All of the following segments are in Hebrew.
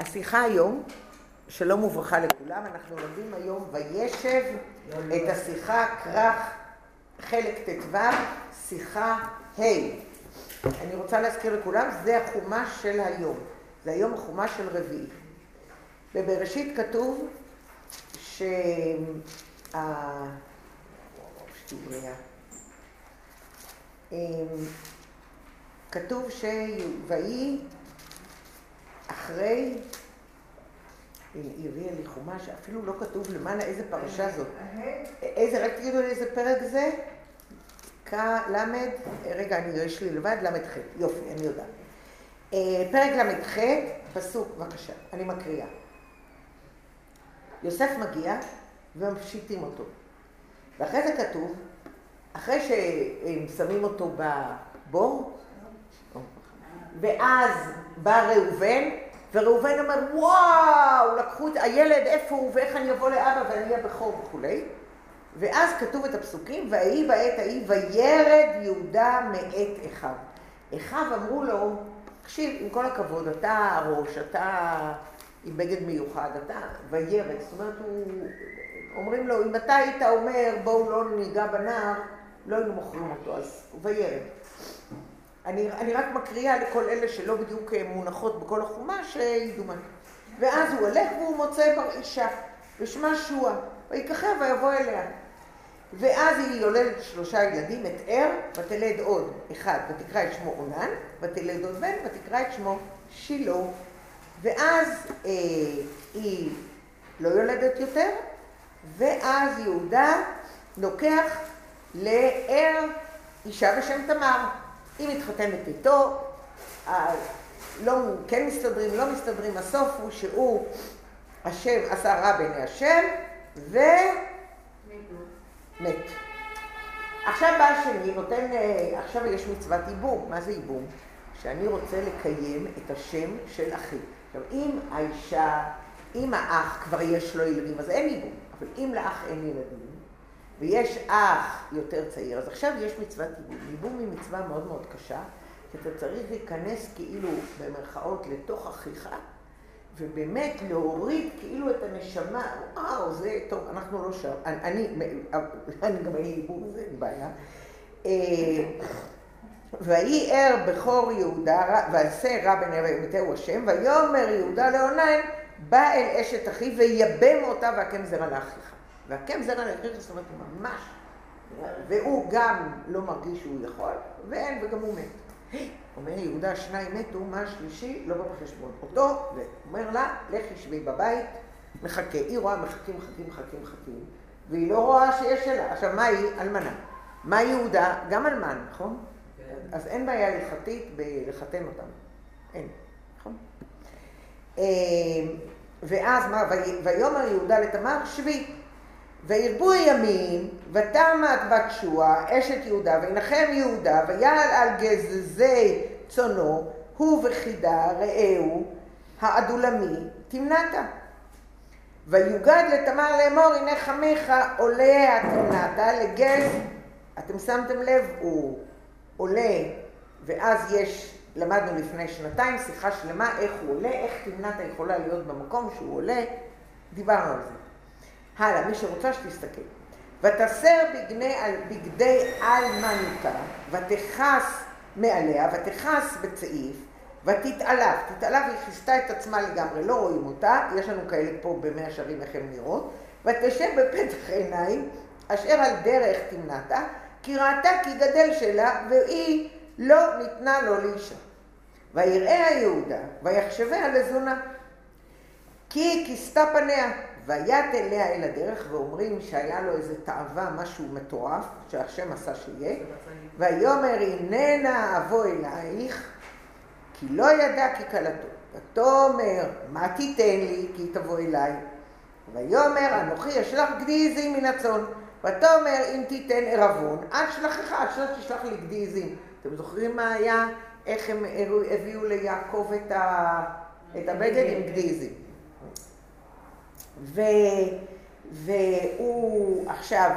השיחה היום, שלום וברכה לכולם, אנחנו לומדים היום וישב את השיחה כרך חלק ט"ו, שיחה ה'. אני רוצה להזכיר לכולם, זה החומש של היום, זה היום החומש של רביעי. בבראשית כתוב שה... כתוב שויהי אחרי, היא הביאה לי חומש, אפילו לא כתוב למעלה איזה פרשה זאת. איזה, רק תגידו לי איזה פרק זה? כ, רגע, אני, יש לי לבד, ל"ח, יופי, אני יודעת. פרק ל"ח, פסוק, בבקשה, אני מקריאה. יוסף מגיע ומפשיטים אותו. ואחרי זה כתוב, אחרי שהם שמים אותו בבור, ואז בא ראובן, וראובן אומר, וואו, לקחו את הילד, איפה הוא, ואיך אני אבוא לאבא ואני הבכור וכולי. ואז כתוב את הפסוקים, ויהי בעת ההיא, וירד יהודה מאת אחיו. אחיו אמרו לו, תקשיב, עם כל הכבוד, אתה הראש, אתה עם בגד מיוחד, אתה וירד. זאת אומרת, הוא... אומרים לו, אם אתה היית אומר, בואו לא ניגע בנער, לא היינו מוכרים אותו, אז וירד. אני, אני רק מקריאה לכל אלה שלא בדיוק מונחות בכל החומש, שידעו מה. ואז הוא הולך והוא מוצא בר אישה, ושמה שועה, ויקחר ויבוא אליה. ואז היא יולדת שלושה ילדים, את ער, ותלד עוד אחד, ותקרא את שמו עונן, ותלד עוד בן, ותקרא את שמו שילה. ואז אה, היא לא יולדת יותר, ואז יהודה לוקח לער אישה בשם תמר. היא מתחתנת איתו, לא, כן מסתדרים, לא מסתדרים, הסוף הוא שהוא, השם עשה רע בעיני השם, ו... מת. עכשיו בא השני, נותן, עכשיו יש מצוות ייבום. מה זה ייבום? שאני רוצה לקיים את השם של אחי. עכשיו, אם האישה, אם האח כבר יש לו ילדים, אז אין ייבום. אבל אם לאח אין ילדים, ויש אח יותר צעיר, אז עכשיו יש מצוות ייבום. ייבום היא מצווה מאוד מאוד קשה, כי אתה צריך להיכנס כאילו, במרכאות, לתוך אחיך, ובאמת להוריד כאילו את הנשמה, וואו, זה טוב, אנחנו לא שם. אני, אני, אני גם לי ייבום, זה אין בעיה. ויהי ער בכור יהודה, ועשה רע בני וימתהו השם, ויאמר יהודה לעונן, בא אל אשת אחיו ויבם אותה והקם זרע לאחיך. והקם זרע לאחיך, זאת אומרת, הוא ממש, והוא גם לא מרגיש שהוא יכול, ואין, וגם הוא מת. אומר יהודה, שניים מתו, מה השלישי? לא בא בחשבון. אותו, ואומר לה, לכי שבי בבית, מחכה. היא רואה מחכים, מחכים, מחכים, מחכים, והיא לא רואה שיש שלה. עכשיו, מה היא? אלמנה. מה יהודה? גם אלמן, נכון? כן. אז אין בעיה הלכתית בלחתן אותם. אין, נכון? ואז מה, ויאמר יהודה לתמר, שבי. וירבו הימים, ותמת בת שועה, אשת יהודה, וינחם יהודה, ויעל על גזזי צונו, הוא וחידה, רעהו, העדולמי, תמנתה. ויוגד לתמר לאמור, הנה חמיך עולה התמנתה לגז, אתם שמתם לב, הוא עולה, ואז יש, למדנו לפני שנתיים, שיחה שלמה, איך הוא עולה, איך תמנתה יכולה להיות במקום שהוא עולה, דיברנו על זה. הלאה, מי שרוצה שתסתכל. ותסר בגדי, בגדי אלמנותה, ותכס מעליה, ותכס בצעיף, ותתעלף. תתעלף, היא כיסתה את עצמה לגמרי, לא רואים אותה, יש לנו כאלה פה במאה שערים איך הן נראות, ותשב בפתח עיניים, אשר על דרך תמנתה, כי ראתה כי גדל שלה, והיא לא ניתנה לו לאישה. ויראה היהודה, ויחשביה לזונה, כי כיסתה פניה. ויית אליה אל הדרך, ואומרים שהיה לו איזה תאווה, משהו מטורף, שהשם עשה שיהיה, ויאמר הננה אבוא אלייך, כי לא ידע כי כלתו. ותאמר, מה תיתן לי, כי תבוא אליי. ויאמר, אנוכי אשלח גדי עזים מן הצאן. ותאמר, אם תיתן ערבון, עד שלחך, עד שלא תשלח לי גדי עזים. אתם זוכרים מה היה, איך הם הביאו ליעקב את, ה... את הבגד עם גדי עזים? ו... והוא עכשיו,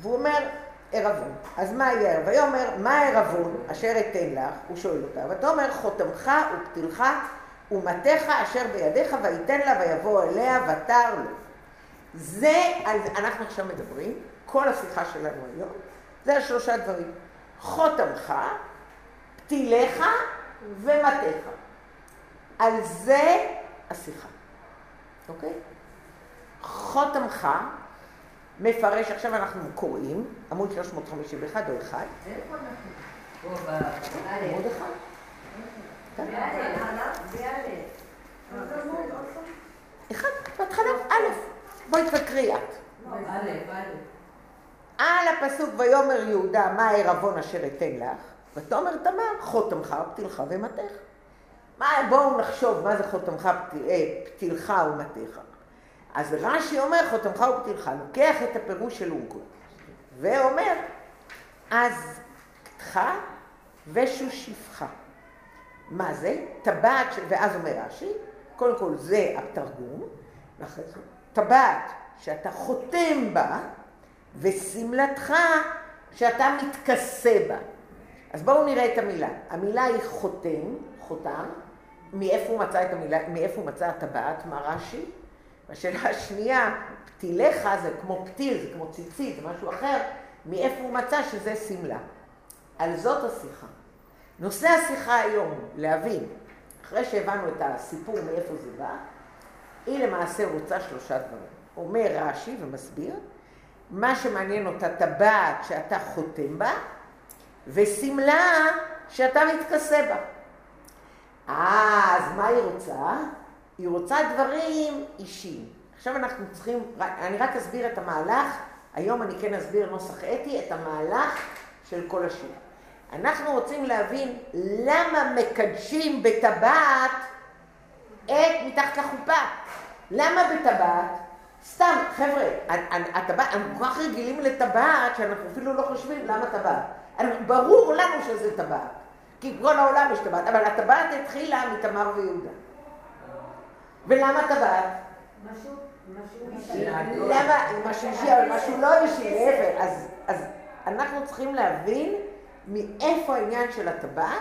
והוא אומר, ערבון. אז מה יהיה? ויאמר, מה הערבון אשר אתן לך? הוא שואל אותה. ותאמר, חותמך ופתילך ומטך אשר בידיך ויתן לה ויבוא אליה ותר לו. זה, אנחנו עכשיו מדברים, כל השיחה שלנו היום, זה על שלושה דברים. חותמך, פתיליך ומטך. על זה השיחה, אוקיי? חותמך מפרש, עכשיו אנחנו קוראים, עמוד 351 או 1. איפה אנחנו? עמוד 1. אחד, בהתחלה, א', בואי תקריא את. על הפסוק ויאמר יהודה מה הערבון אשר אתן לך, ותאמר תמר חותמך פתילך ומטך. מה, בואו נחשוב מה זה חותמך פתילך ומטך. אז רש"י אומר חותמך ופתילך, לוקח את הפירוש של אונקו, ואומר אז פתך ושושיפך. מה זה? טבעת, ואז אומר רש"י, קודם כל זה התרגום, ואחרי זה טבעת שאתה חותם בה, ושמלתך שאתה מתכסה בה. אז בואו נראה את המילה. המילה היא חותם, חותם, מאיפה הוא מצא את המילה, מאיפה הוא מצא הטבעת, מה רש"י? השאלה השנייה, פתיליך זה כמו פתיל, זה כמו ציצית, זה משהו אחר, מאיפה הוא מצא שזה שמלה. על זאת השיחה. נושא השיחה היום, להבין, אחרי שהבנו את הסיפור מאיפה זה בא, היא למעשה רוצה שלושה דברים. אומר רש"י ומסביר, מה שמעניין אותה טבעת שאתה חותם בה, ושמלה שאתה מתכסה בה. אז מה היא רוצה? היא רוצה דברים אישיים. עכשיו אנחנו צריכים, אני רק אסביר את המהלך, היום אני כן אסביר נוסח אתי, את המהלך של כל השיעור. אנחנו רוצים להבין למה מקדשים בטבעת את מתחת לחופה. למה בטבעת? סתם, חבר'ה, הטבעת, אנחנו כל כך רגילים לטבעת שאנחנו אפילו לא חושבים למה טבעת. ברור לנו שזה טבעת, כי כל העולם יש טבעת, אבל הטבעת התחילה מתמר ויהודה. ולמה טבעת? משהו, אישי. למה, משהו אישי, אבל משהו לא אישי, להפך. אז אנחנו צריכים להבין מאיפה העניין של הטבעת,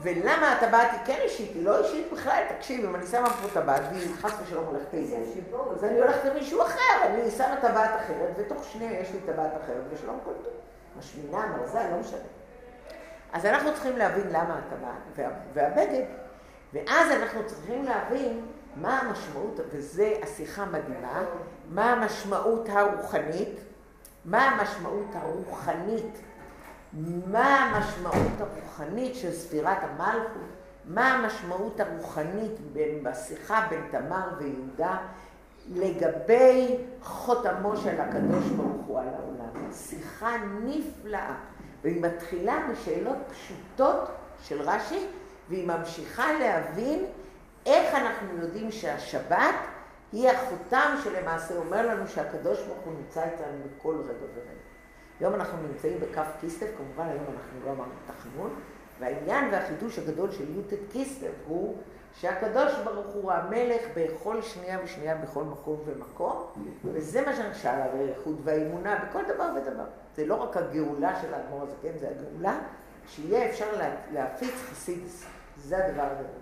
ולמה הטבעת היא כן אישית, היא לא אישית בכלל, תקשיב, אם אני שמה פה טבעת והיא חס ושלום הולכת לאיבוד, אז אני הולכת למישהו אחר, אני שמה טבעת אחרת, ותוך שנייה יש לי טבעת אחרת, ושלום כל טוב. משמינה, מרזה, לא משנה. אז אנחנו צריכים להבין למה הטבעת והבגד, ואז אנחנו צריכים להבין מה המשמעות, וזו השיחה מדהימה, מה המשמעות הרוחנית, מה המשמעות הרוחנית? מה המשמעות הרוחנית של ספירת המלכות, מה המשמעות הרוחנית בשיחה בין תמר ויהודה לגבי חותמו של הקדוש ברוך הוא על העולם. שיחה נפלאה, והיא מתחילה משאלות פשוטות של רש"י, והיא ממשיכה להבין איך אנחנו יודעים שהשבת היא החותם שלמעשה אומר לנו שהקדוש ברוך הוא נמצא איתנו בכל רגע ורגע. היום אנחנו נמצאים בכף כיסלב, כמובן היום אנחנו לא אמרנו תחנון, והעניין והחידוש הגדול של י"ט כיסלב הוא שהקדוש ברוך הוא המלך בכל שנייה ושנייה בכל מקום ומקום, וזה מה שנשאל על האיכות והאמונה בכל דבר ודבר. זה לא רק הגאולה של האדמו"ר הזה, כן, זה הגאולה, שיהיה אפשר להפיץ חסידס, זה הדבר הגדול.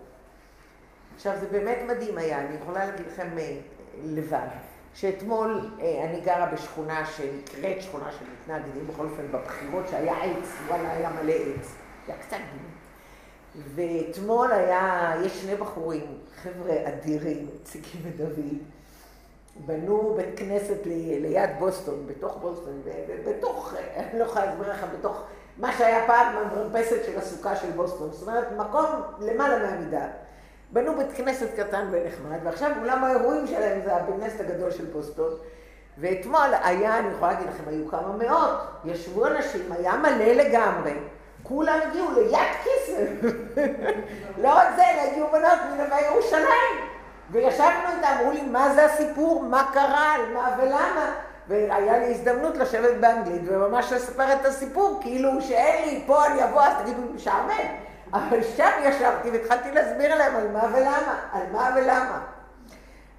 עכשיו זה באמת מדהים היה, אני יכולה להגיד לכם אה, לבד. שאתמול אה, אני גרה בשכונה שנקראת שכונה של מתנגדים, בכל אופן בבחירות שהיה עץ, וואלה היה מלא עץ, היה קצת גיל. ואתמול היה, יש שני בחורים, חבר'ה אדירים, ציקי ודוד, בנו בית כנסת ליד בוסטון, בתוך בוסטון, בתוך, אני לא יכולה להסביר לך, בתוך מה שהיה פעם המרפסת של הסוכה של בוסטון, זאת אומרת, מקום למעלה מהמידה. בנו בית כנסת קטן ונחמד, ועכשיו אולם האירועים שלהם זה הבית כנסת הגדול של בוסטון. ואתמול היה, אני יכולה להגיד לכם, היו כמה מאות, ישבו אנשים, היה מלא לגמרי. כולם הגיעו ליד כיסר. לא רק זה, אלא הגיעו בנות מנווה ירושלים. וישבנו איתם, אמרו לי, מה זה הסיפור, מה קרה, על מה ולמה. והיה לי הזדמנות לשבת באנגלית וממש לספר את הסיפור, כאילו שאין לי, פה אני אבוא, אז תגידו, משעמם. אבל שם ישבתי והתחלתי להסביר להם על מה ולמה, על מה ולמה.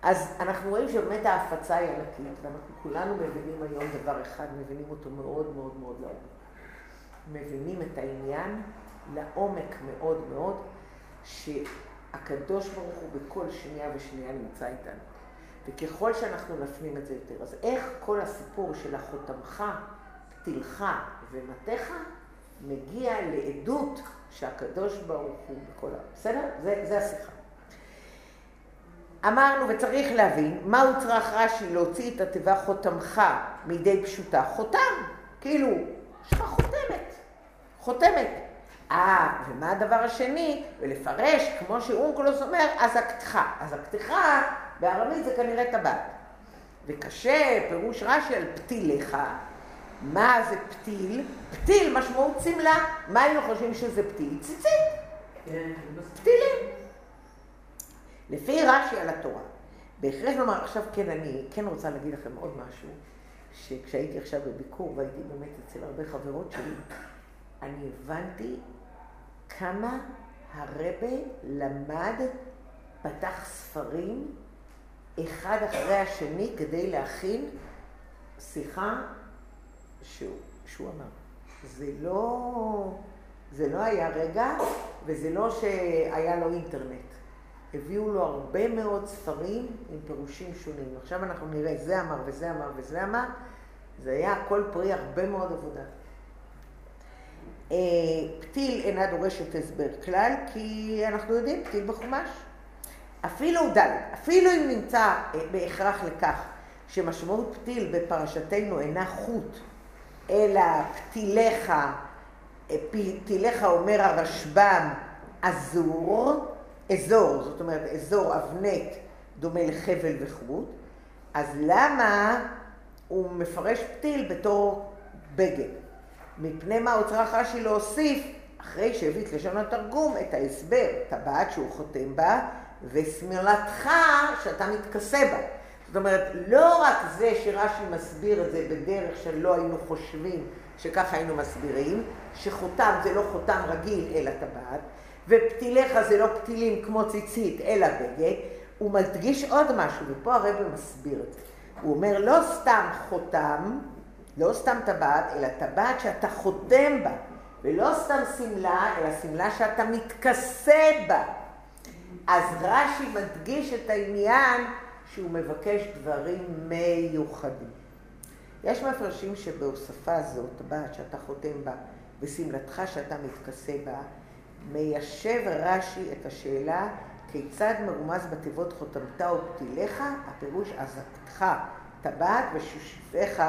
אז אנחנו רואים שבאמת ההפצה היא ענקית, ואנחנו כולנו מבינים היום דבר אחד, מבינים אותו מאוד מאוד מאוד לעומק. מבינים את העניין לעומק מאוד מאוד, הקדוש ברוך הוא בכל שנייה ושנייה נמצא איתנו. וככל שאנחנו נפנים את זה יותר, אז איך כל הסיפור של החותמך, פתילך ומתך מגיע לעדות שהקדוש ברוך הוא בכל ה... בסדר? זה, זה השיחה. אמרנו וצריך להבין מהו צרך רש"י להוציא את התיבה חותמך מידי פשוטה. חותם, כאילו, יש לך חותמת, חותמת. אה, ומה הדבר השני? ולפרש, כמו שאונקלוס אומר, אז הכתך. אז הכתך בארמית זה כנראה טבעת. וקשה, פירוש רש"י על פתיליך. מה זה פתיל? פתיל משמעות שמלה. מה היינו חושבים שזה פתיל? ציצית. כן, פתילים. לפי רש"י על התורה. בהכרח לומר, עכשיו כן, אני כן רוצה להגיד לכם עוד משהו, שכשהייתי עכשיו בביקור והייתי באמת אצל הרבה חברות שלי, אני הבנתי כמה הרבה למד, פתח ספרים, אחד אחרי השני, כדי להכין שיחה שהוא, שהוא אמר. זה לא, זה לא היה רגע, וזה לא שהיה לו אינטרנט. הביאו לו הרבה מאוד ספרים עם פירושים שונים. עכשיו אנחנו נראה, זה אמר וזה אמר וזה אמר, זה היה הכל פרי הרבה מאוד עבודה. אה, פתיל אינה דורשת הסבר כלל, כי אנחנו יודעים, פתיל בחומש. אפילו ד', אפילו אם נמצא אה, בהכרח לכך שמשמעות פתיל בפרשתנו אינה חוט, אלא פתיליך, פתיליך אומר הרשב"ם, אזור, אזור, זאת אומרת אזור אבנט דומה לחבל וחוט, אז למה הוא מפרש פתיל בתור בגד? מפני מה הוא צריך רש"י להוסיף, אחרי שהביא את לשון התרגום, את ההסבר, טבעת שהוא חותם בה, ושמאלתך שאתה מתכסה בה. זאת אומרת, לא רק זה שרש"י מסביר את זה בדרך שלא היינו חושבים שככה היינו מסבירים, שחותם זה לא חותם רגיל אלא טבעת, ופתיליך זה לא פתילים כמו ציצית, אלא בגד, הוא מדגיש עוד משהו, ופה הרב מסביר את זה. הוא אומר, לא סתם חותם, לא סתם טבעת, אלא טבעת שאתה חותם בה, ולא סתם שמלה, אלא שמלה שאתה מתכסה בה. אז רש"י מדגיש את העניין שהוא מבקש דברים מיוחדים. יש מפרשים שבהוספה זו, טבעת שאתה חותם בה, ושמלתך שאתה מתכסה בה, מיישב רש"י את השאלה כיצד מרומז בתיבות חותמתה ופתיליך, הפירוש עזתך טבעת ושושיפיך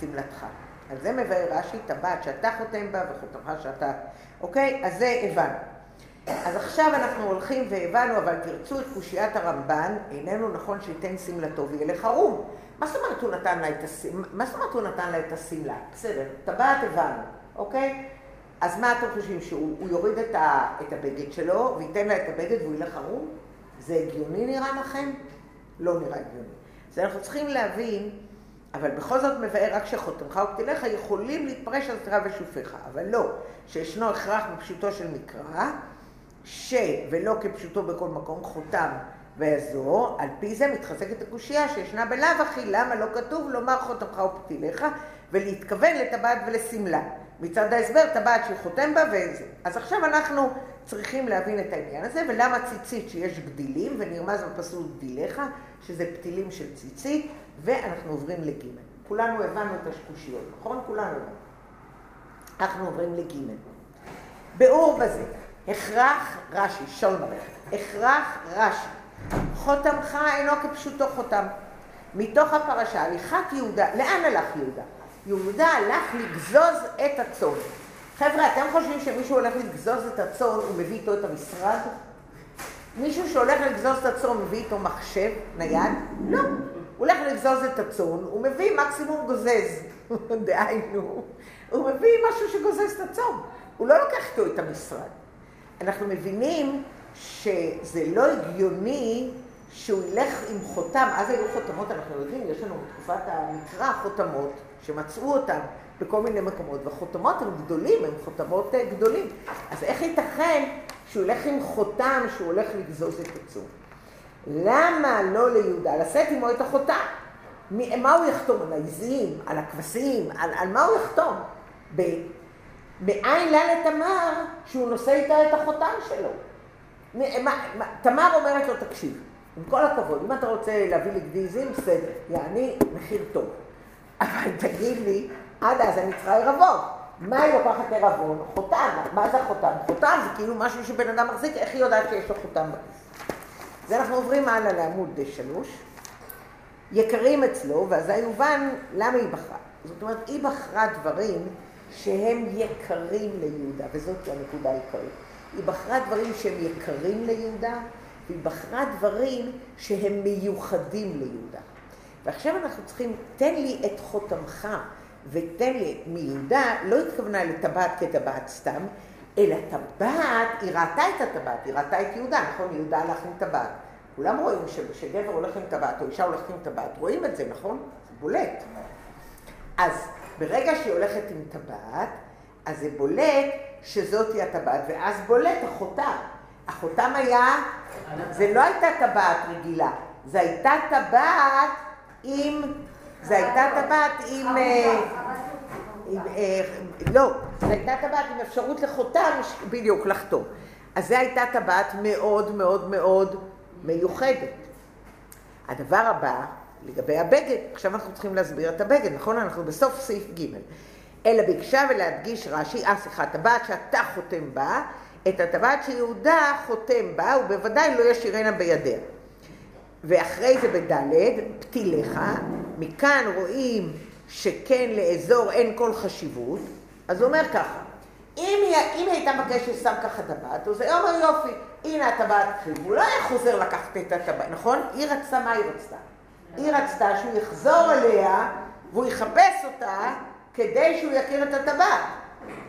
שמלתך. על זה מבאר רש"י טבעת שאתה חותם בה וחותמך שאתה... אוקיי? אז זה הבנו. אז עכשיו אנחנו הולכים והבנו, אבל תרצו את קושיית הרמב"ן, איננו נכון שייתן שמלתו וילך ערום. מה זאת אומרת הוא נתן לה את השמלה? מה זאת אומרת הוא נתן לה את השמלה? בסדר, טבעת הבנו, אוקיי? אז מה אתם חושבים, שהוא יוריד את, ה, את הבגד שלו וייתן לה את הבגד והוא ילך ערום? זה הגיוני נראה לכם? לא נראה הגיוני. אז אנחנו צריכים להבין, אבל בכל זאת מבאר רק שחותמך ופתיליך יכולים להתפרש על תרא ושופך, אבל לא, שישנו הכרח בפשוטו של מקרא, ש, ולא כפשוטו בכל מקום, חותם ויעזור, על פי זה מתחזקת הקושייה שישנה בלאו הכי, למה לא כתוב לומר חותמך ופתיליך, ולהתכוון לטבעת ולשמלה. מצד ההסבר, טבעת שהוא חותם בה וזה. אז עכשיו אנחנו צריכים להבין את העניין הזה, ולמה ציצית שיש גדילים, ונרמז בפסוק גדיליך, שזה פתילים של ציצית, ואנחנו עוברים לגימל. כולנו הבנו את השקושיות, נכון? כולנו הבנו. אנחנו עוברים לגימל. ביאור בזה, הכרח רש"י, שול מערכת, הכרח רש"י, חותמך אינו כפשוטו חותם. מתוך הפרשה, הליכת יהודה, לאן הלך יהודה? יהודה הלך לגזוז את הצאן. חבר'ה, אתם חושבים שמישהו הולך לגזוז את הצאן, הוא מביא איתו את המשרד? מישהו שהולך לגזוז את הצאן מביא איתו מחשב נייד? לא. הוא הולך לגזוז את הצאן, הוא מביא מקסימום גוזז. דהיינו, הוא מביא משהו שגוזז את הצאן. הוא לא לוקח איתו את המשרד. אנחנו מבינים שזה לא הגיוני שהוא ילך עם חותם, אז היו חותמות, אנחנו יודעים, יש לנו בתקופת המקרא חותמות שמצאו אותן בכל מיני מקומות, והחותמות הם גדולים, הם חותמות אה, גדולים. אז איך ייתכן שהוא ילך עם חותם שהוא הולך לגזוז את הצור? למה לא ליהודה לשאת עמו את החותם? מה הוא יחתום? על העזים, על הכבשים, על, על מה הוא יחתום? מאין לה לתמר שהוא נושא איתה את החותם שלו? תמר אומרת לו, תקשיב, עם כל הכבוד, אם אתה רוצה להביא לי גדיזים, בסדר, יעני מחיר טוב. אבל תגיד לי, עד אז אני צריכה עירבון. מה היא לוקחת עירבון? חותם. מה זה חותם? חותם זה כאילו משהו שבן אדם מחזיק, איך היא יודעת שיש לו חותם בכיס? אז אנחנו עוברים הלאה לעמוד שלוש. יקרים אצלו, ואזי יובן למה היא בחרה. זאת אומרת, היא בחרה דברים שהם יקרים ליהודה, וזאת הנקודה העיקרית. היא בחרה דברים שהם יקרים ליהודה, והיא בחרה דברים שהם מיוחדים ליהודה. ועכשיו אנחנו צריכים, תן לי את חותמך ותן לי מיהודה, לא התכוונה לטבעת כטבעת סתם, אלא טבעת, היא ראתה את הטבעת, היא ראתה את יהודה, נכון? יהודה הלך עם טבעת. כולם רואים שגבר הולך עם טבעת או אישה הולכת עם טבעת, רואים את זה, נכון? זה בולט. אז ברגע שהיא הולכת עם טבעת, אז זה בולט שזאתי הטבעת, ואז בולט החותם. החותם היה, זה לא הייתה טבעת רגילה, זה הייתה טבעת עם, זה הייתה טבעת עם, אה, אה, לא, זו הייתה טבעת עם אפשרות לחותם, בדיוק, לחתום. אז זו הייתה טבעת מאוד מאוד מאוד מיוחדת. הדבר הבא, לגבי הבגד, עכשיו אנחנו צריכים להסביר את הבגד, נכון? אנחנו בסוף סעיף ג' אלא ביקשה ולהדגיש רש"י, אה סליחה, טבעת שאתה חותם בה, את הטבעת שיהודה חותם בה, ובוודאי לא ישירנה בידיה. ואחרי זה בדלת, פתיליך, מכאן רואים שכן לאזור אין כל חשיבות, אז הוא אומר ככה, אם היא, אם היא הייתה מבקשת ששם ככה טבעת, אז הוא אומר יופי, הנה הטבעת הוא לא היה חוזר לקחת את הטבעת, נכון? היא רצתה, מה היא רצתה? היא רצתה שהוא יחזור אליה והוא יחפש אותה כדי שהוא יכיר את הטבעת.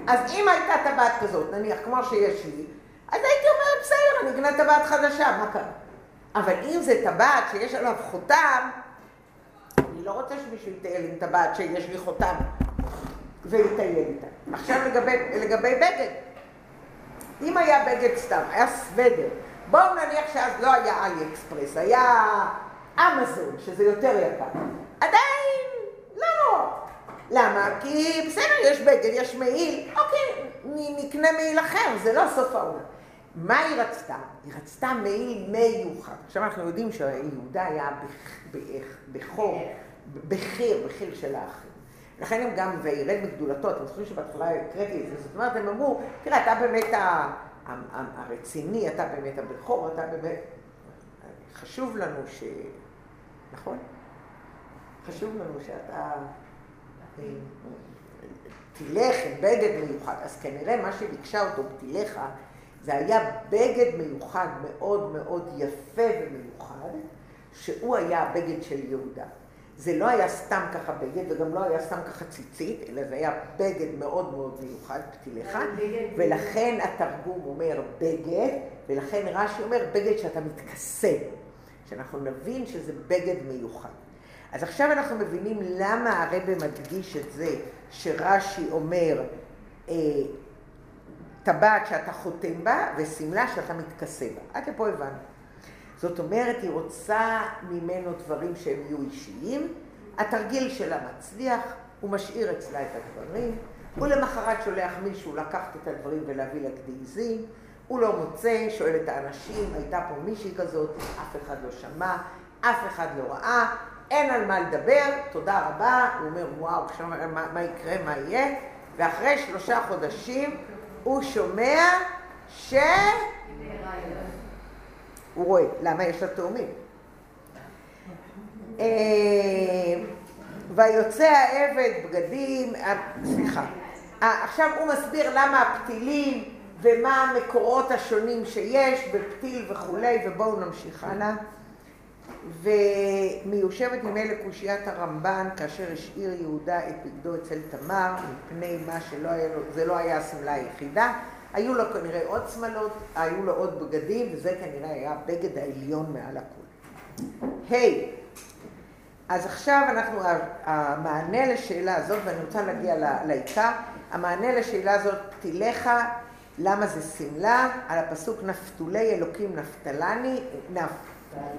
אז אם הייתה טבעת כזאת, נניח כמו שיש לי, אז הייתי אומרת, בסדר, אני אקנה טבעת חדשה, מה קרה? אבל אם זה טבעת שיש עליו חותם, אני לא רוצה שמישהו יטייל עם טבעת שיש לי חותם ויטייל איתה. עכשיו לגבי, לגבי בגד. אם היה בגד סתם, היה סוודר, בואו נניח שאז לא היה אלי אקספרס, היה אמזון, שזה יותר יקר. עדיין, לא נורא. למה? כי בסדר, יש בגד, יש מעיל, אוקיי, נקנה מעיל אחר, זה לא סוף העונה. מה היא רצתה? היא רצתה מעיל מיוחד. עכשיו אנחנו יודעים שיהודה היה בכור, בחיר, בחיר של האחים. לכן הם גם, וירד בגדולתו, אתם זוכרים שבהתחלה הקראתי את זה, זאת אומרת, הם אמרו, תראה, אתה באמת הרציני, אתה באמת הבכור, אתה באמת... חשוב לנו ש... נכון? חשוב לנו שאתה אה, תלך עם בגד מיוחד. אז כנראה מה שביקשה אותו בתילך זה היה בגד מיוחד מאוד מאוד יפה ומיוחד, שהוא היה הבגד של יהודה. זה לא היה סתם ככה בגד, וגם לא היה סתם ככה ציצית, אלא זה היה בגד מאוד מאוד מיוחד, פתילך, ולכן התרגום אומר בגד, ולכן רש"י אומר בגד שאתה מתכסה, שאנחנו נבין שזה בגד מיוחד. אז עכשיו אנחנו מבינים למה הרבי מדגיש את זה שרש"י אומר אה, טבעת שאתה חותם בה ושמלה שאתה מתכסה בה. עד לפה הבנו. זאת אומרת, היא רוצה ממנו דברים שהם יהיו אישיים, התרגיל שלה מצליח, הוא משאיר אצלה את הדברים, הוא למחרת שולח מישהו לקחת את הדברים ולהביא לה גדיזים, הוא לא מוצא, שואל את האנשים, הייתה פה מישהי כזאת, אף אחד לא שמע, אף אחד לא ראה, אין על מה לדבר, תודה רבה, הוא אומר, וואו, עכשיו מה, מה יקרה, מה יהיה, ואחרי שלושה חודשים הוא שומע ש... הוא רואה. למה? יש לה תאומים. אה, ויוצא העבד בגדים, אה, סליחה. אה, עכשיו הוא מסביר למה הפתילים ומה המקורות השונים שיש בפתיל וכולי, ובואו נמשיך הלאה. ומיושבת ממילא קושיית הרמב"ן כאשר השאיר יהודה את בגדו אצל תמר מפני מה שלא היה לו, זה לא היה השמלה היחידה היו לו כנראה עוד שמלות, היו לו עוד בגדים, וזה כנראה היה הבגד העליון מעל הכול. היי, hey, אז עכשיו אנחנו, המענה לשאלה הזאת, ואני רוצה להגיע לעיקר, המענה לשאלה הזאת, פתיליך, למה זה שמלה, על הפסוק נפתולי אלוקים נפתלני, נפ,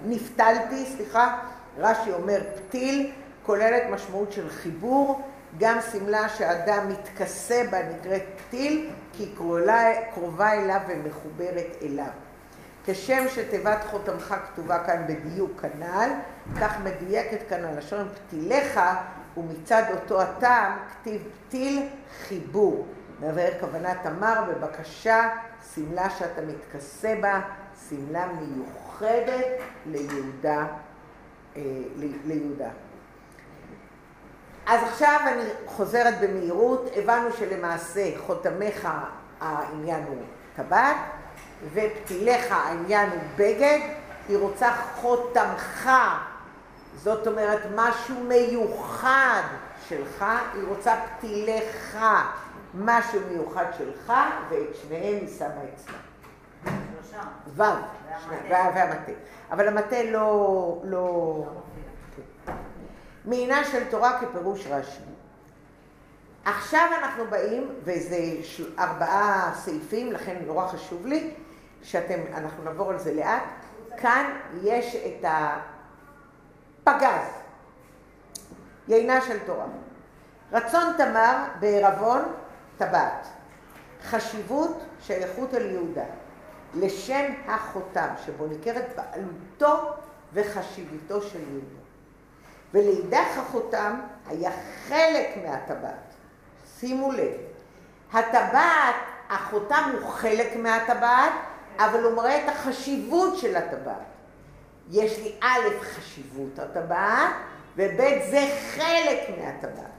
נפתלתי, סליחה, רש"י אומר פתיל, כוללת משמעות של חיבור, גם שמלה שאדם מתכסה בה נקראת פתיל, כי היא קרובה אליו ומחוברת אליו. כשם שתיבת חותמך כתובה כאן בדיוק כנ"ל, כך מדויקת כאן הלשון פתיליך, ומצד אותו הטעם כתיב פתיל חיבור. מבאר כוונת תמר בבקשה, שמלה שאתה מתכסה בה, שמלה מיוחדת ליהודה. אה, ליהודה. אז עכשיו אני חוזרת במהירות, הבנו שלמעשה חותמך העניין הוא טבעת, ופתיליך העניין הוא בגד, היא רוצה חותמך, זאת אומרת משהו מיוחד שלך, היא רוצה פתיליך, משהו מיוחד שלך, ואת שניהם היא שמה אצלה. ו', והמטה. אבל המטה לא... לא... מעינה של תורה כפירוש רש"י. עכשיו אנחנו באים, וזה ארבעה סעיפים, לכן נורא חשוב לי שאתם, אנחנו נעבור על זה לאט. כאן יש את הפגז, יינה של תורה. רצון תמר בערבון טבעת. חשיבות שייכות אל יהודה. לשם החותם, שבו ניכרת בעלותו וחשיבותו של יהודה. ולאידך החותם היה חלק מהטבעת. שימו לב, הטבעת, החותם הוא חלק מהטבעת, אבל הוא מראה את החשיבות של הטבעת. יש לי א', חשיבות הטבעת, וב', זה חלק מהטבעת.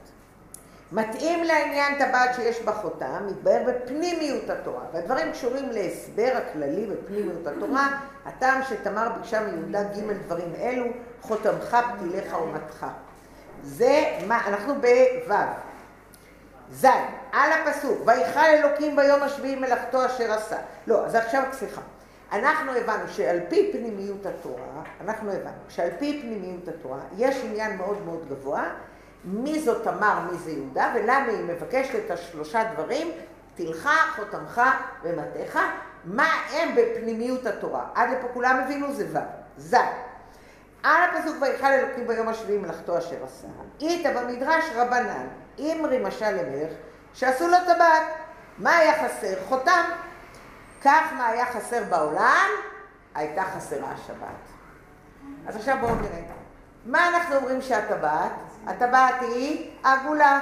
מתאים לעניין טבעת שיש בה חותם, מתבהר בפנימיות התורה, והדברים קשורים להסבר הכללי בפנימיות התורה, הטעם שתמר ביקשה מיהודה ג' דברים אלו, חותמך, פתיליך ומתך. זה מה, אנחנו בו', ז', על הפסוק, ויכל אלוקים ביום השביעי מלאכתו אשר עשה. לא, אז עכשיו סליחה. אנחנו הבנו שעל פי פנימיות התורה, אנחנו הבנו שעל פי פנימיות התורה יש עניין מאוד מאוד גבוה מי זאת תמר, מי זה יהודה, ולמה היא מבקשת את השלושה דברים, תלך, חותמך ומטך, מה הם בפנימיות התורה. עד לפה כולם הבינו זה ו', ז'. על הפסוק ויכל אלוקים ביום השביעי מלאכתו אשר עשה. איתה במדרש רבנן, אימרי משל למלך, שעשו לו טבעת. מה היה חסר? חותם. כך מה היה חסר בעולם? הייתה חסרה השבת. אז עכשיו בואו נראה. מה אנחנו אומרים שהטבעת? הטבעת היא עגולה.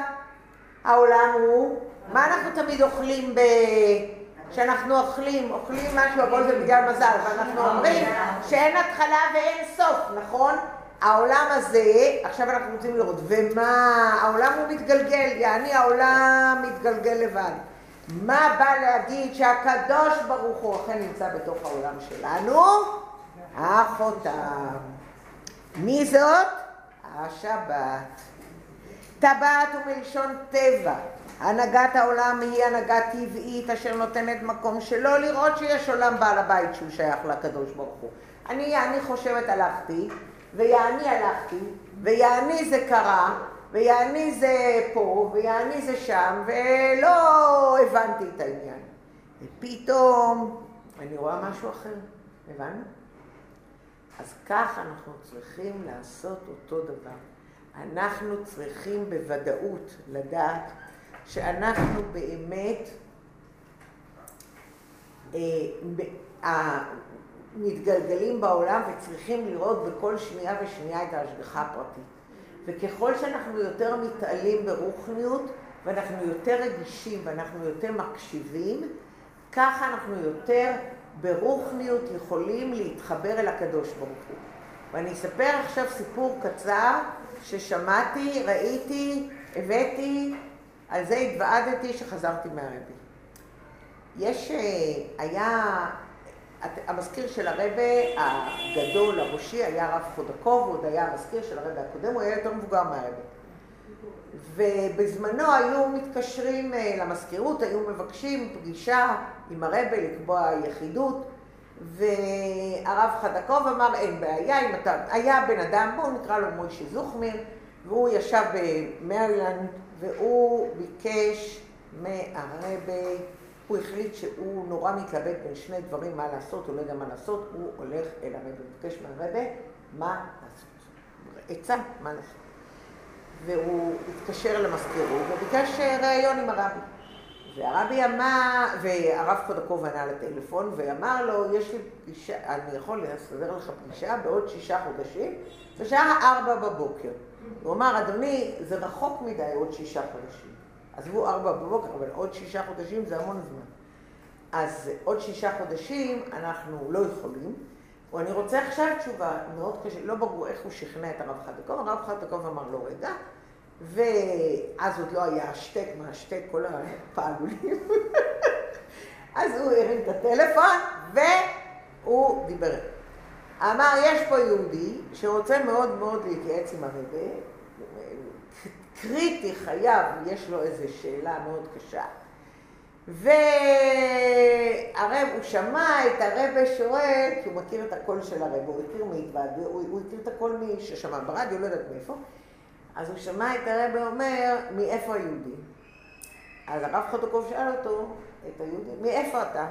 העולם הוא, מה אנחנו תמיד אוכלים ב... כשאנחנו אוכלים, אוכלים משהו, הכל זה בגלל מזל, ואנחנו אומרים שאין התחלה ואין סוף, נכון? העולם הזה, עכשיו אנחנו רוצים לראות, ומה, העולם הוא מתגלגל, יעני העולם מתגלגל לבד. מה בא להגיד שהקדוש ברוך הוא אכן נמצא בתוך העולם שלנו? החותם. מי זאת? השבת. טבעת הוא מלשון טבע. הנהגת העולם היא הנהגה טבעית אשר נותנת מקום שלא לראות שיש עולם בעל הבית שהוא שייך לקדוש ברוך הוא. אני, אני חושבת הלכתי, ויעני הלכתי, ויעני זה קרה, ויעני זה פה, ויעני זה שם, ולא הבנתי את העניין. ופתאום אני רואה משהו אחר, הבנו? אז כך אנחנו צריכים לעשות אותו דבר. אנחנו צריכים בוודאות לדעת שאנחנו באמת אה, מתגלגלים בעולם וצריכים לראות בכל שנייה ושנייה את ההשגחה הפרטית. וככל שאנחנו יותר מתעלים ברוחניות ואנחנו יותר רגישים ואנחנו יותר מקשיבים, ככה אנחנו יותר ברוחניות יכולים להתחבר אל הקדוש ברוך הוא. ואני אספר עכשיו סיפור קצר ששמעתי, ראיתי, הבאתי, על זה התוועדתי שחזרתי מהרבי. יש, אה, היה, המזכיר של הרבה הגדול, הראשי, היה הרב חודקוב, הוא עוד היה המזכיר של הרבה הקודם, הוא היה יותר מבוגר מהרבי. ובזמנו היו מתקשרים אה, למזכירות, היו מבקשים פגישה עם הרבה לקבוע יחידות, והרב חדקוב אמר אין בעיה, אם אתה, היה בן אדם, בואו נקרא לו מוישה זוכמיר, והוא ישב במרילנד והוא ביקש מהרבה, הוא החליט שהוא נורא מתלבט בין שני דברים מה לעשות, הוא לא יודע מה לעשות, הוא הולך אל הרבה, וביקש מהרבה מה לעשות. עצה, מה לעשות. והוא התקשר למזכירות וביקש ראיון עם הרבי. והרבי אמר, והרב חודקוב ענה לטלפון ואמר לו, יש לי פגישה, אני יכול לסדר לך פגישה בעוד שישה חודשים, בשעה ארבע בבוקר. הוא אמר, אדוני, זה רחוק מדי עוד שישה חודשים. עזבו ארבע בבוקר, אבל עוד שישה חודשים זה המון זמן. אז עוד שישה חודשים אנחנו לא יכולים, ואני רוצה עכשיו תשובה מאוד קשה, לא ברור איך הוא שכנע את הרב חדקוב, הרב חדקוב אמר לו, רגע, ואז עוד לא היה השטק, מה כל הפעלולים. אז הוא הרים את הטלפון, והוא דיבר. אמר, יש פה יהודי שרוצה מאוד מאוד להתייעץ עם הרבה, קריטי חייב, יש לו איזו שאלה מאוד קשה. והרב, הוא שמע את הרבה שואל, כי הוא מכיר את הקול של הרב, הוא הכיר מהתוועד, הוא, הוא הכיר את הקול מי ששמע ברדיו, לא יודעת מאיפה. אז הוא שמע את הרבה אומר, מאיפה היהודי? אז הרב חודקוב שאל אותו, את היהודי, מאיפה אתה?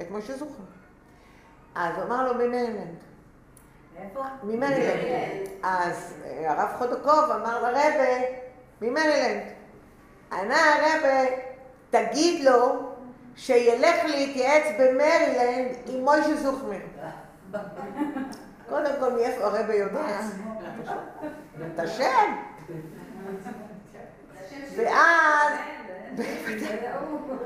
את משה זוכר. אז הוא אמר לו, ממרילנד. מאיפה? ממרילנד. אז הרב חודקוב אמר לרבה, ממרילנד. ענה הרבה, תגיד לו שילך להתייעץ במרילנד עם מוישה זוכמיר. קודם כל, מאיפה הרבה יודע? את השם. ואז,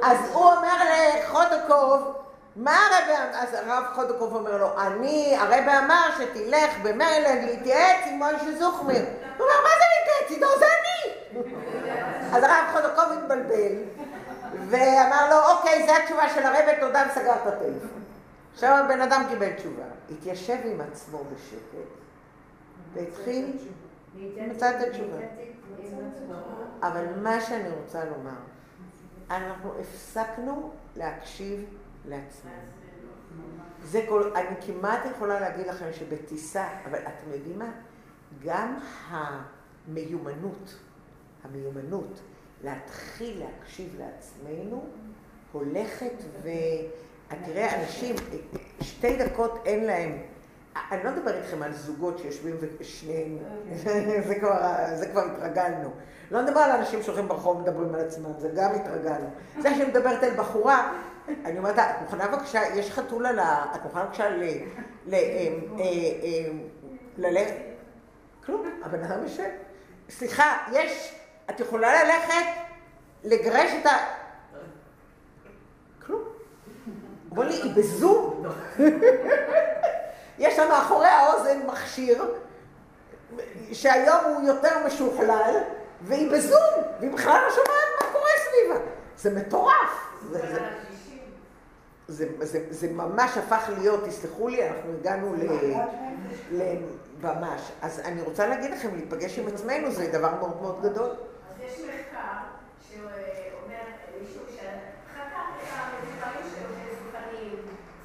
אז הוא אומר לחודקוב, מה הרב, אז הרב חודקוב אומר לו, אני, הרב אמר שתלך במרילנד להתייעץ עם מוישה זוכמיר. הוא אומר, מה זה להתייעץ איתו? זה אני. אז הרב חודקוב התבלבל, ואמר לו, אוקיי, זו התשובה של הרב, תודה, וסגר את הטלפון. עכשיו הבן אדם קיבל תשובה, התיישב עם עצמו בשקט, והתחיל, מצא את התשובה. אבל מה שאני רוצה לומר, אנחנו הפסקנו להקשיב לעצמנו. זה כל, אני כמעט יכולה להגיד לכם שבטיסה, אבל אתם יודעים מה? גם המיומנות, המיומנות להתחיל להקשיב לעצמנו, הולכת ו... תראה, אנשים, שתי דקות אין להם. אני לא מדבר איתכם על זוגות שיושבים ושניהם, זה כבר, זה כבר התרגלנו. לא מדבר על אנשים שהולכים ברחוב ומדברים על עצמם, זה גם התרגלנו. זה שאני מדברת על בחורה, אני אומרת, את מוכנה בבקשה, יש חתול על ה... את מוכנה בבקשה ל... ל... ללכת? כלום, הבן אדם יושב. סליחה, יש... את יכולה ללכת לגרש את ה... כלום. אמרו לי, היא בזום. יש לה מאחורי האוזן מכשיר, שהיום הוא יותר משוכלל, והיא בזום, והיא בכלל לא שומעת מה קורה סביבה. זה מטורף. זה, זה, זה, ממש הפך להיות, תסלחו לי, אנחנו הגענו ל... ל ממש. אז אני רוצה להגיד לכם, להיפגש עם עצמנו זה דבר מאוד מאוד גדול. אז יש מחקר שאומר מישהו שחקר את המבוגרים של זכנים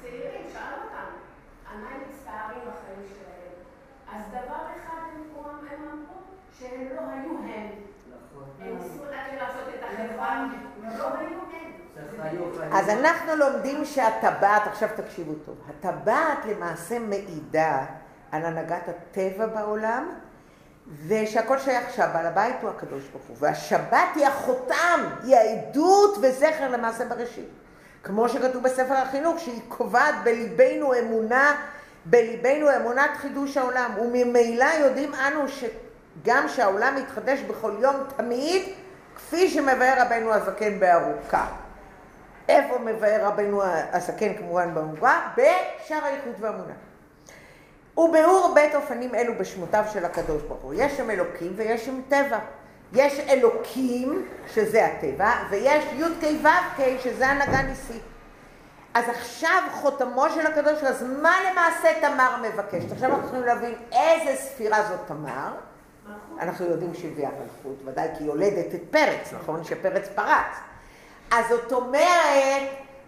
צעירים, שאל אותם, על מה הם מצטערים בחיים שלהם. אז דבר אחד הם הם אמרו, שהם לא היו הם. הם ניסו רק לעשות את החברה, הם לא היו הם. אז אנחנו לומדים שהטבעת, עכשיו תקשיבו טוב, הטבעת למעשה מעידה על הנהגת הטבע בעולם, ושהכל שייך שהבעל הבית הוא הקדוש ברוך הוא, והשבת היא החותם, היא העדות וזכר למעשה בראשית. כמו שכתוב בספר החינוך, שהיא קובעת בליבנו אמונה, בליבנו אמונת חידוש העולם, וממילא יודעים אנו שגם שהעולם מתחדש בכל יום תמיד, כפי שמבאר רבנו הזקן בארוכה. איפה מבאר רבנו הזקן כמובן בארוכה? בשער האיכות והאמונה. וביאור בית אופנים אלו בשמותיו של הקדוש ברוך הוא. יש שם אלוקים ויש שם טבע. יש אלוקים, שזה הטבע, ויש י"ק ו"ק, שזה הנהגה ניסית. אז עכשיו חותמו של הקדוש, אז מה למעשה תמר מבקשת? עכשיו אנחנו צריכים להבין איזה ספירה זאת תמר. אנחנו יודעים שהיא הביאה מלכות, ודאי כי היא יולדת את פרץ, נכון? שפרץ פרץ. אז זאת אומרת,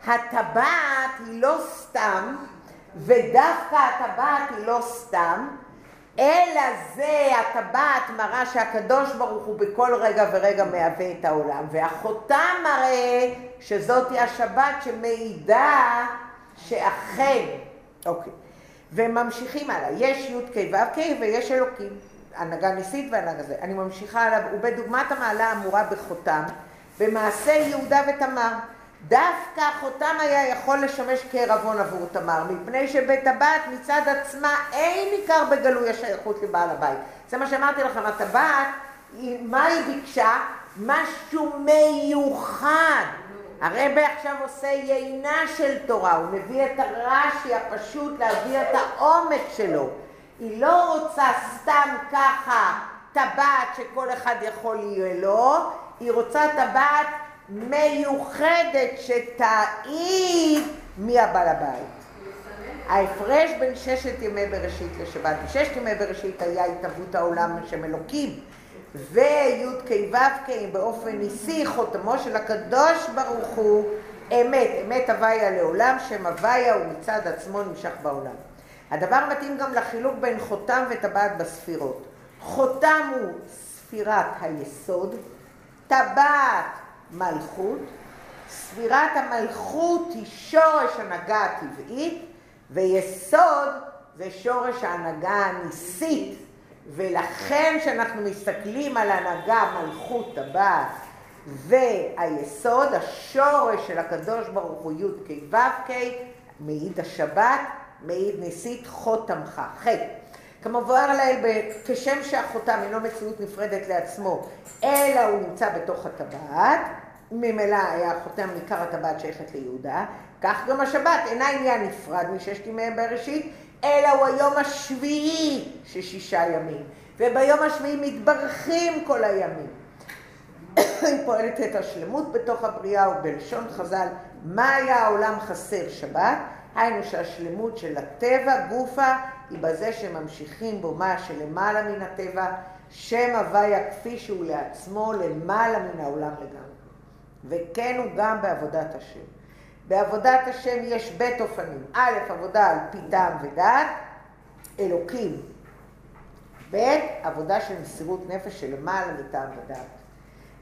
הטבעת היא לא סתם, ודווקא הטבעת היא לא סתם, אלא זה הטבעת מראה שהקדוש ברוך הוא בכל רגע ורגע מהווה את העולם, והחותם מראה שזאתי השבת שמעידה שאכן, אוקיי, וממשיכים הלאה, יש י"ק ו"ק ויש אלוקים, הנהגה ניסית והנהגה זה, אני ממשיכה עליו, ובדוגמת המעלה האמורה בחותם, במעשה יהודה ותמר. דווקא חותם היה יכול לשמש כערבון עבור תמר, מפני שבטבעת מצד עצמה אין עיקר בגלוי השייכות לבעל הבית. זה מה שאמרתי לכם, הטבעת, מה היא ביקשה? משהו מיוחד. הרב עכשיו עושה יינה של תורה, הוא מביא את הרש"י הפשוט להביא את העומק שלו. היא לא רוצה סתם ככה טבעת שכל אחד יכול יהיה לו, היא רוצה טבעת מיוחדת שתעיד מי הבעל הבית. ההפרש בין ששת ימי בראשית לשבת, בששת ימי בראשית היה התהוות העולם שם אלוקים, וי"ק ו"ק באופן ניסי חותמו של הקדוש ברוך הוא אמת, אמת הוויה לעולם, שם הוויה הוא מצד עצמו נמשך בעולם. הדבר מתאים גם לחילוק בין חותם וטבעת בספירות. חותם הוא ספירת היסוד, טבעת מלכות, ספירת המלכות היא שורש הנהגה הטבעית, ויסוד זה שורש ההנהגה הניסית, ולכן כשאנחנו מסתכלים על הנהגה מלכות טבעת והיסוד, השורש של הקדוש ברוך הוא י"ק ו"ק, מעיד השבת, מעיד ניסית חותמך, ח'. כמובן לעיל, כשם שהחותם אינו מציאות נפרדת לעצמו, אלא הוא נמצא בתוך הטבעת, ממילא היה חותם עיקר הטבעת שייכת ליהודה, כך גם השבת אינה עניין נפרד מששת ימי בראשית, אלא הוא היום השביעי של שישה ימים, וביום השביעי מתברכים כל הימים. היא פועלת את השלמות בתוך הבריאה, ובלשון חז"ל, מה היה העולם חסר שבת? היינו שהשלמות של הטבע, גופה, היא בזה שממשיכים בו מה שלמעלה מן הטבע, שם הוויה כפי שהוא לעצמו, למעלה מן העולם לגמרי. וכן הוא גם בעבודת השם. בעבודת השם יש בית אופנים. א', עבודה על פי טעם ודעת, אלוקים. ב', עבודה של מסירות נפש שלמעלה מטעם ודעת.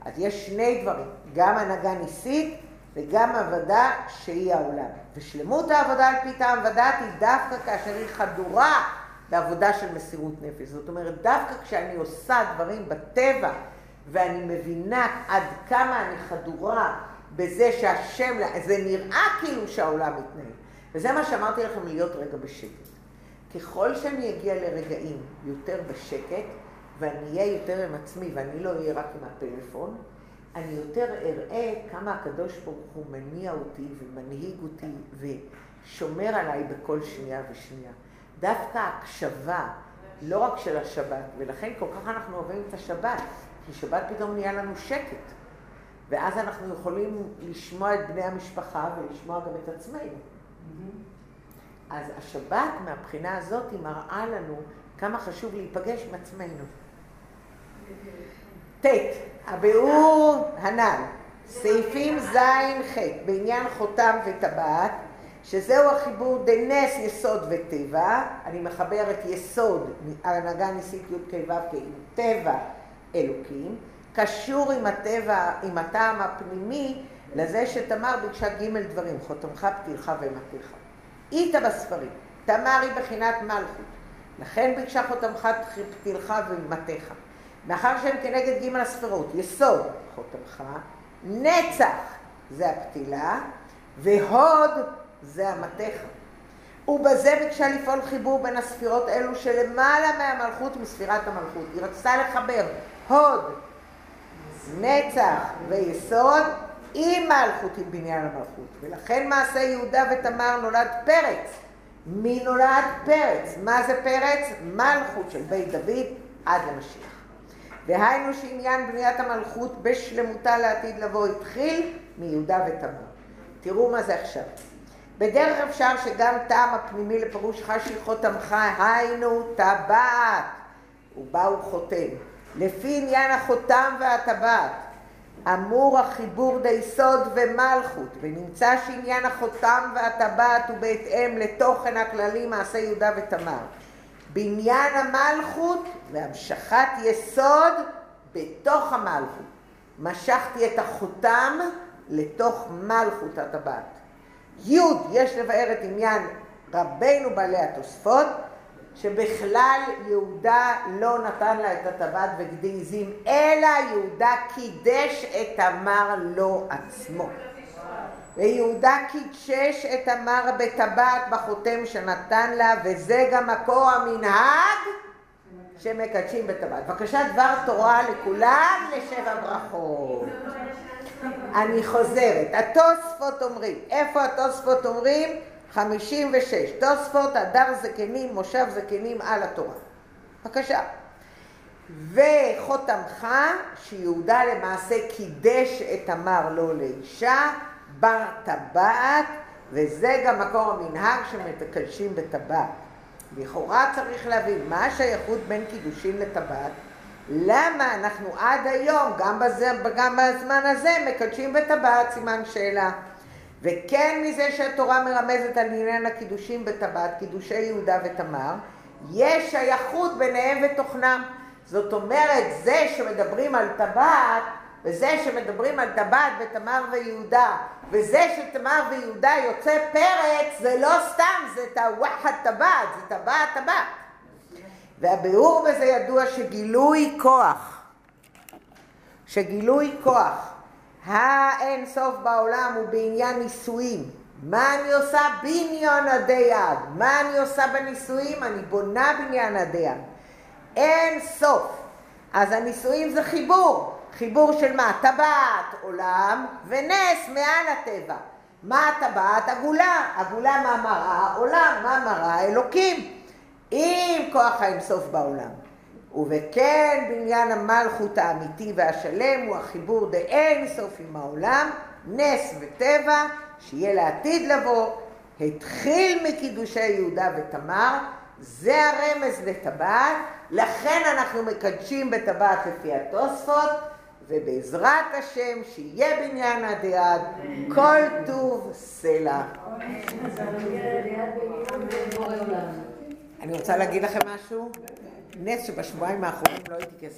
אז יש שני דברים, גם הנהגה ניסית וגם עבודה שהיא העולם. ושלמות העבודה על פי טעם ודעת היא דווקא כאשר היא חדורה בעבודה של מסירות נפש. זאת אומרת, דווקא כשאני עושה דברים בטבע ואני מבינה עד כמה אני חדורה בזה שהשם, זה נראה כאילו שהעולם מתנהל. וזה מה שאמרתי לכם, להיות רגע בשקט. ככל שאני אגיע לרגעים יותר בשקט, ואני אהיה יותר עם עצמי, ואני לא אהיה רק עם הפלאפון, אני יותר אראה כמה הקדוש ברוך הוא מניע אותי ומנהיג אותי ושומר עליי בכל שנייה ושנייה. דווקא הקשבה, לא רק של השבת, ולכן כל כך אנחנו אוהבים את השבת, כי שבת פתאום נהיה לנו שקט. ואז אנחנו יכולים לשמוע את בני המשפחה ולשמוע גם את עצמנו. Mm-hmm. אז השבת מהבחינה הזאת היא מראה לנו כמה חשוב להיפגש עם עצמנו. ט', הביאור הנ"ל, סעיפים ז'-ח' בעניין חותם וטבעת, שזהו החיבור דנס יסוד וטבע, אני מחבר את יסוד, ההנהגה ניסית י"ק ו"ק עם טבע אלוקים, קשור עם הטבע, עם הטעם הפנימי, לזה שתמר ביקשה ג' דברים, חותמך, פתילך ומטך. איתה בספרים, תמר היא בחינת מלכות, לכן ביקשה חותמך, פתילך ומתיך. מאחר שהם כנגד ג' הספרות, יסוד, חותמך, נצח זה הפתילה, והוד זה המתיך. ובזה ביקשה לפעול חיבור בין הספירות אלו שלמעלה מהמלכות מספירת המלכות. היא רצתה לחבר הוד, נצח ויסוד עם מלכות, עם בניין המלכות. ולכן מעשה יהודה ותמר נולד פרץ. מי נולד פרץ? מה זה פרץ? מלכות של בית דוד עד למשיח. דהיינו שעניין בניית המלכות בשלמותה לעתיד לבוא התחיל מיהודה ותמר. תראו מה זה עכשיו. בדרך אפשר שגם טעם הפנימי לפירוש חשי חותמך, היינו טבעת, ובאו חותם. לפי עניין החותם והטבעת, אמור החיבור דיסוד ומלכות, ונמצא שעניין החותם והטבעת הוא בהתאם לתוכן הכללי מעשה יהודה ותמר. בניין המלכות והמשכת יסוד בתוך המלכות. משכתי את החותם לתוך מלכות הטבעת. י' יש לבאר את עניין רבינו בעלי התוספות, שבכלל יהודה לא נתן לה את הטבעת וגדי עזים, אלא יהודה קידש את תמר לו עצמו. ויהודה קידשש את תמר בטבעת בחותם שנתן לה, וזה גם מקור המנהג שמקדשים בטבעת. בבקשה דבר תורה לכולם לשבע ברכות. אני חוזרת, התוספות אומרים, איפה התוספות אומרים? חמישים ושש, תוספות, הדר זקנים, מושב זקנים על התורה. בבקשה. וחותמך שיהודה למעשה קידש את תמר לא לאישה, בר טבעת, וזה גם מקור המנהג שמקדשים בטבעת. לכאורה צריך להבין מה השייכות בין קידושין לטבעת, למה אנחנו עד היום, גם, בזה, גם בזמן הזה, מקדשים בטבעת, סימן שאלה. וכן מזה שהתורה מרמזת על עניין הקידושים בטבעת, קידושי יהודה ותמר, יש שייכות ביניהם ותוכנם. זאת אומרת, זה שמדברים על טבעת, וזה שמדברים על טבעת ותמר ויהודה, וזה שתמר ויהודה יוצא פרץ, זה לא סתם, זה תווחת טבעת, זה טבעת טבעת. והביאור בזה ידוע שגילוי כוח, שגילוי כוח האין סוף בעולם הוא בעניין נישואים. מה אני עושה? בניין עדי יד. מה אני עושה בנישואים? אני בונה בניין עדי יד. אין סוף. אז הנישואים זה חיבור. חיבור של מה? טבעת, עולם, ונס מעל הטבע. מה הטבעת? עגולה. עגולה מה מראה? עולם. מה מראה? אלוקים. עם כוח האינסוף בעולם. ובכן בניין המלכות האמיתי והשלם הוא החיבור דאין סוף עם העולם, נס וטבע, שיהיה לעתיד לבוא, התחיל מקידושי יהודה ותמר, זה הרמז לטבעת, לכן אנחנו מקדשים בטבעת לפי התוספות, ובעזרת השם שיהיה בניין עד יד, כל טוב סלע. אני רוצה להגיד לכם משהו? נס שבשבועיים האחרונים לא הייתי כסף.